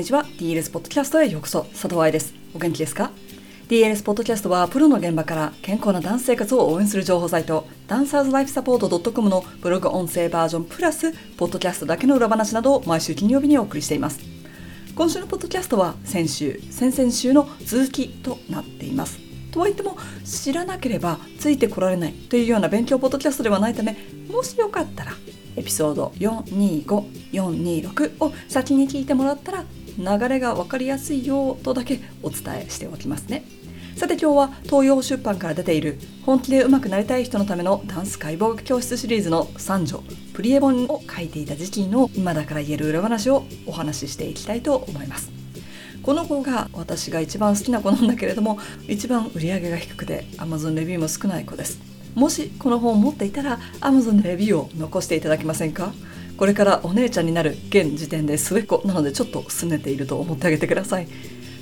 にちは。DLS ポッドキャストへようこそ。佐藤愛です。お元気ですか？DLS ポッドキャストはプロの現場から健康なダンス生活を応援する情報サイトダンサーズライフサポート .com のブログ音声バージョンプラスポッドキャストだけの裏話などを毎週金曜日にお送りしています。今週のポッドキャストは先週先々週の続きとなっています。とは言っても知らなければついてこられないというような勉強ポッドキャストではないためもしよかったらエピソード425426を先に聞いてもらったら流れが分かりやすいよとだけお伝えしておきますね。さて今日は東洋出版から出ている本気で上手くなりたい人のためのダンス解剖学教室シリーズの三女プリエ本を書いていた時期の今だから言える裏話をお話ししていきたいと思います。この子が私が一番好きな子なんだけれども一番売り上げが低くて Amazon レビューも少ない子です。もしこの本を持っていたら Amazon レビューを残していただけませんか？これからお姉ちゃんになる現時点で末っ子なのでちょっと拗ねていると思ってあげてください。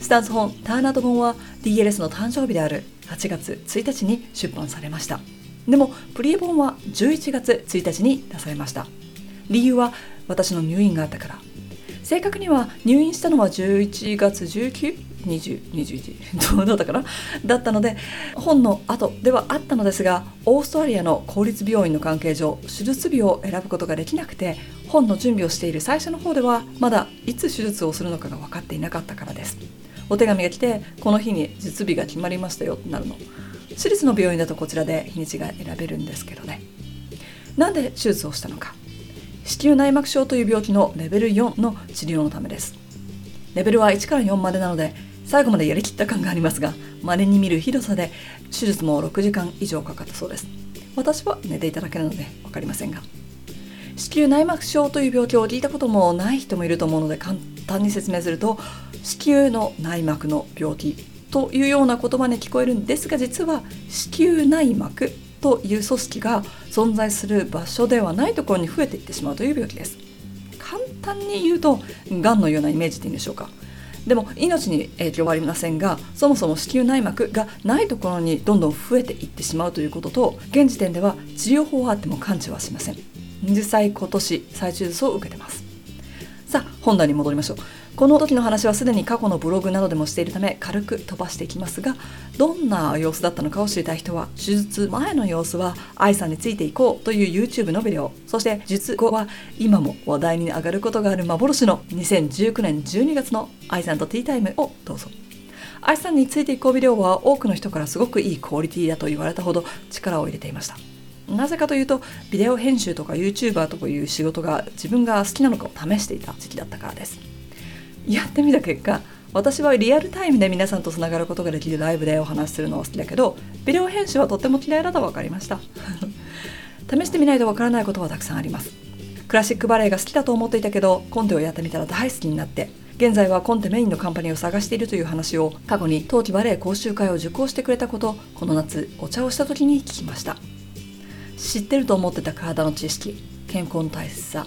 スタンス本ターナード本は DLS の誕生日である8月1日に出版されました。でもプリエ本は11月1日に出されました。理由は私の入院があったから。正確には入院したのは11月19 20、21 どうだったかな？だったので本の後ではあったのですがオーストラリアの公立病院の関係上手術日を選ぶことができなくて本の準備をしている最初の方ではまだいつ手術をするのかが分かっていなかったからです。お手紙が来てこの日に術日が決まりましたよってなるの。私立の病院だとこちらで日にちが選べるんですけどね。なんで手術をしたのか？子宮内膜症という病気のレベル4の治療のためです。レベルは1から4までなので最後までやりきった感がありますが稀に見るひどさで手術も6時間以上かかったそうです。私は寝ていただけなので分かりませんが。子宮内膜症という病気を聞いたこともない人もいると思うので簡単に説明すると子宮の内膜の病気というような言葉に聞こえるんですが実は子宮内膜という組織が存在する場所ではないところに増えていってしまうという病気です。簡単に言うとがんのようなイメージでいいんでしょうか。でも命に影響はありませんがそもそも子宮内膜がないところにどんどん増えていってしまうということと現時点では治療法はあっても完治はしません。実際今年再手術を受けてます。さあ本題に戻りましょう。この時の話はすでに過去のブログなどでもしているため軽く飛ばしていきますがどんな様子だったのかを知りたい人は手術前の様子は愛さんについていこうという YouTube のビデオそして術後は今も話題に上がることがある幻の2019年12月の愛さんとティータイムをどうぞ。愛さんについていこうビデオは多くの人からすごくいいクオリティだと言われたほど力を入れていました。なぜかというとビデオ編集とか YouTuber という仕事が自分が好きなのかを試していた時期だったからです。やってみた結果私はリアルタイムで皆さんとつながることができるライブでお話しするのは好きだけどビデオ編集はとっても嫌いだと分かりました。試してみないと分からないことはたくさんあります。クラシックバレエが好きだと思っていたけどコンテをやってみたら大好きになって現在はコンテメインのカンパニーを探しているという話を過去に冬季バレエ講習会を受講してくれたことこの夏お茶をした時に聞きました。知ってると思ってた体の知識健康の大切さ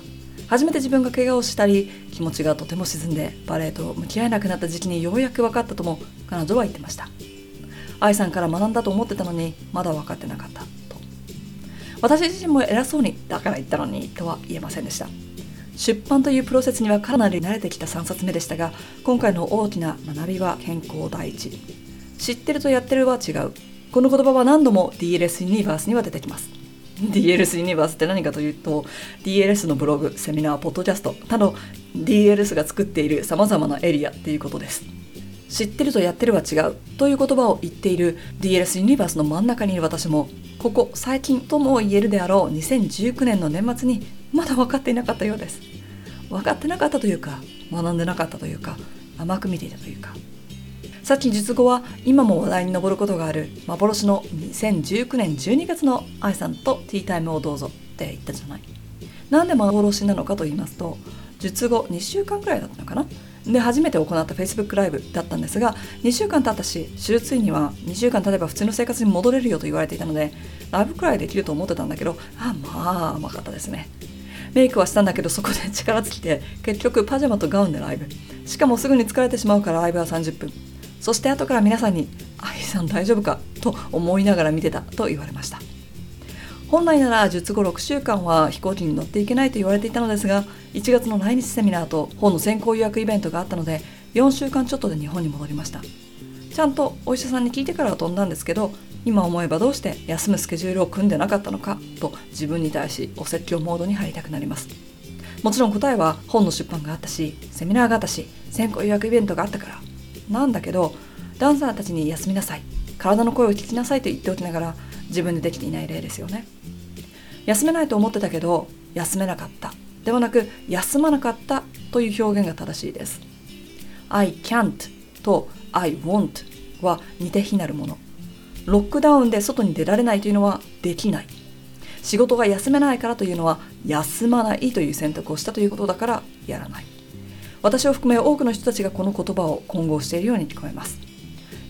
初めて自分が怪我をしたり気持ちがとても沈んでバレエと向き合えなくなった時期にようやく分かったとも彼女は言ってました。愛さんから学んだと思ってたのにまだ分かってなかったと。私自身も偉そうにだから言ったのにとは言えませんでした。出版というプロセスにはかなり慣れてきた3冊目でしたが今回の大きな学びは健康第一。知ってるとやってるは違う。この言葉は何度も DLS ユニバースには出てきます。DLS ユニバースって何かというと DLS のブログセミナーポッドキャストなど DLS が作っているさまざまなエリアっていうことです。知ってるとやってるは違うという言葉を言っている DLS ユニバースの真ん中にいる私もここ最近とも言えるであろう2019年の年末にまだ分かっていなかったようです。分かってなかったというか学んでなかったというか甘く見ていたというかさっき術後は今も話題に上ることがある幻の2019年12月の愛さんとティータイムをどうぞって言ったじゃない。なんで幻なのかと言いますと術後2週間くらいだったのかな。で初めて行った Facebook ライブだったんですが2週間経ったし手術医には2週間経てば普通の生活に戻れるよと言われていたのでライブくらいできると思ってたんだけどあまあ甘かったですねメイクはしたんだけどそこで力尽きて結局パジャマとガウンでライブしかもすぐに疲れてしまうからライブは30分そして後から皆さんに「愛さん大丈夫か?」と思いながら見てたと言われました。本来なら術後6週間は飛行機に乗っていけないと言われていたのですが1月の来日セミナーと本の先行予約イベントがあったので4週間ちょっとで日本に戻りました。ちゃんとお医者さんに聞いてからは飛んだんですけど今思えばどうして休むスケジュールを組んでなかったのかと自分に対しお説教モードに入りたくなります。もちろん答えは本の出版があったしセミナーがあったし先行予約イベントがあったから。なんだけどダンサーたちに休みなさい。体の声を聞きなさいと言っておきながら自分でできていない例ですよね。休めないと思ってたけど休めなかった。ではなく休まなかったという表現が正しいです。I can't と I won't は似て非なるもの。ロックダウンで外に出られないというのはできない。仕事が休めないからというのは休まないという選択をしたということだからやらない。私を含め多くの人たちがこの言葉を混合しているように聞こえます。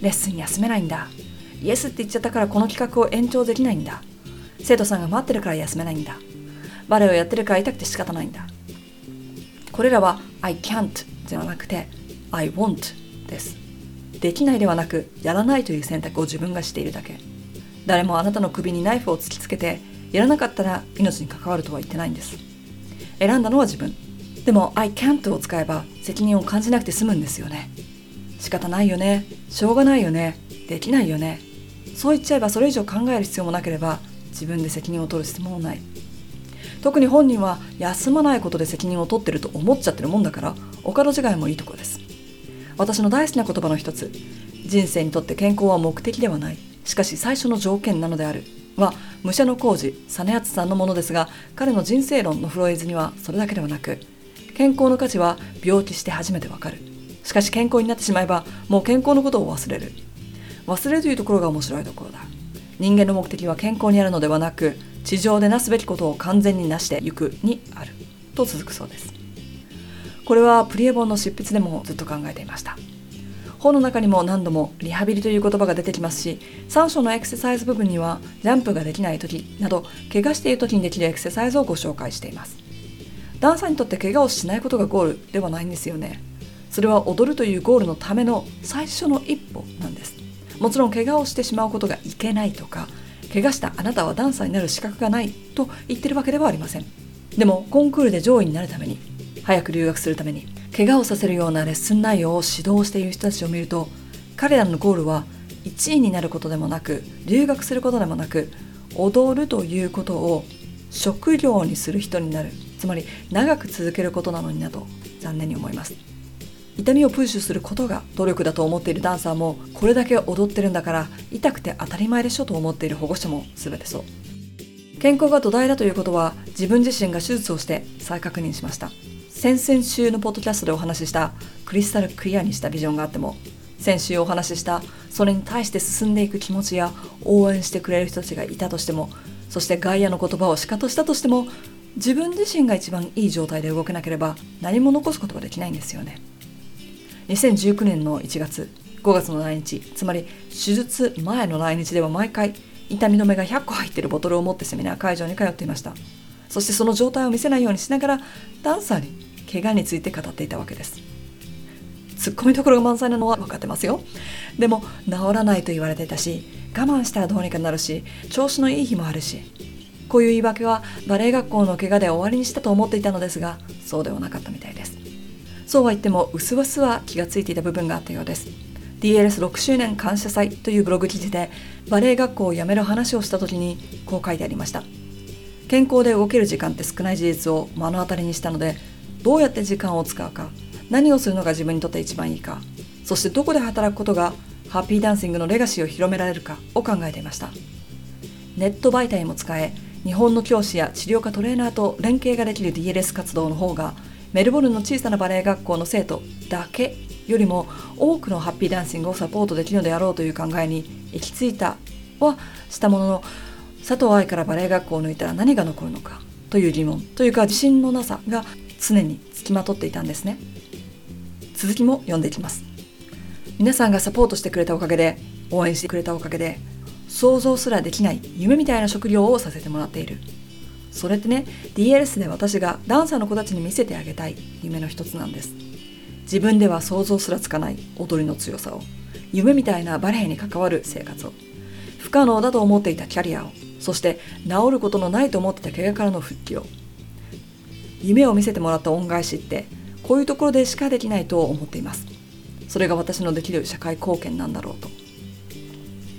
レッスン休めないんだ。イエスって言っちゃったからこの企画を延長できないんだ。生徒さんが待ってるから休めないんだ。バレエをやってるから痛くて仕方ないんだ。これらは I can't ではなくて I want です。できないではなくやらないという選択を自分がしているだけ。誰もあなたの首にナイフを突きつけてやらなかったら命に関わるとは言ってないんです。選んだのは自分。でも I can't を使えば責任を感じなくて済むんですよね。仕方ないよね。しょうがないよね。できないよね。そう言っちゃえばそれ以上考える必要もなければ自分で責任を取る必要もない。特に本人は休まないことで責任を取ってると思っちゃってるもんだからお門違いもいいところです。私の大好きな言葉の一つ人生にとって健康は目的ではない。しかし最初の条件なのである。は武者の工事実篤さんのものですが彼の人生論のフローズにはそれだけではなく健康の価値は病気して初めてわかる。しかし健康になってしまえばもう健康のことを忘れる。忘れるというところが面白いところだ。人間の目的は健康にあるのではなく地上でなすべきことを完全になしていくにある。と続くそうです。これはプリエ本の執筆でもずっと考えていました。本の中にも何度もリハビリという言葉が出てきますし3章のエクササイズ部分にはジャンプができない時など怪我している時にできるエクササイズをご紹介しています。ダンサーにとって怪我をしないことがゴールではないんですよね。それは踊るというゴールのための最初の一歩なんです。もちろん怪我をしてしまうことがいけないとか怪我したあなたはダンサーになる資格がないと言ってるわけではありません。でもコンクールで上位になるために早く留学するために怪我をさせるようなレッスン内容を指導している人たちを見ると彼らのゴールは1位になることでもなく留学することでもなく踊るということを職業にする人になる。つまり長く続けることなのになと残念に思います。痛みをプッシュすることが努力だと思っているダンサーもこれだけ踊ってるんだから痛くて当たり前でしょと思っている保護者も全てそう。健康が土台だということは自分自身が手術をして再確認しました。先々週のポッドキャストでお話ししたクリスタルクリアにしたビジョンがあっても先週お話ししたそれに対して進んでいく気持ちや応援してくれる人たちがいたとしてもそして外野の言葉をしかとしたとしても自分自身が一番いい状態で動けなければ何も残すことができないんですよね。2019年の1月5月の来日つまり手術前の来日では毎回痛み止めが100個入ってるボトルを持ってセミナー会場に通っていました。そしてその状態を見せないようにしながらダンサーに怪我について語っていたわけです。ツッコミどころが満載なのは分かってますよ。でも治らないと言われていたし我慢したらどうにかなるし調子のいい日もあるしこういう言い訳はバレエ学校の怪我で終わりにしたと思っていたのですがそうではなかったみたいです。そうは言っても薄々は気がついていた部分があったようです。DLS6 周年感謝祭というブログ記事でバレエ学校を辞める話をした時にこう書いてありました。健康で動ける時間って少ない事実を目の当たりにしたのでどうやって時間を使うか何をするのが自分にとって一番いいかそしてどこで働くことがハッピーダンシングのレガシーを広められるかを考えていました。ネット媒体も使え日本の教師や治療科トレーナーと連携ができる DLS 活動の方がメルボルンの小さなバレエ学校の生徒だけよりも多くのハッピーダンシングをサポートできるのであろうという考えに行き着いたはしたものの佐藤愛からバレエ学校を抜いたら何が残るのかという疑問というか自信のなさが常につきまとっていたんですね。続きも読んでいきます。皆さんがサポートしてくれたおかげで応援してくれたおかげで想像すらできない夢みたいな職業をさせてもらっている。それってね DLS で私がダンサーの子たちに見せてあげたい夢の一つなんです。自分では想像すらつかない踊りの強さを。夢みたいなバレエに関わる生活を。不可能だと思っていたキャリアを。そして治ることのないと思っていた怪我からの復帰を。夢を見せてもらった恩返しってこういうところでしかできないと思っています。それが私のできる社会貢献なんだろうと。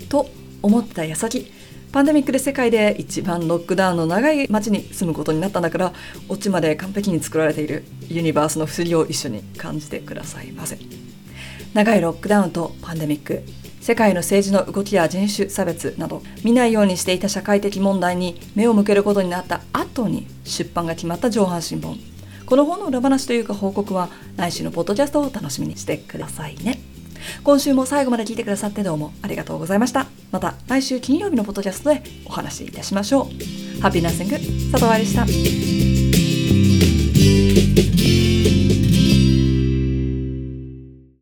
と思った矢先パンデミックで世界で一番ロックダウンの長い街に住むことになったんだからオチまで完璧に作られているユニバースの不思議を一緒に感じてくださいませ。長いロックダウンとパンデミック世界の政治の動きや人種差別など見ないようにしていた社会的問題に目を向けることになった後に出版が決まった上半身本。この本の裏話というか報告は来週のポッドキャストを楽しみにしてくださいね。今週も最後まで聞いてくださってどうもありがとうございました。また来週金曜日のポッドキャストでお話しいたしましょう。ハッピーナッシング佐藤愛でした。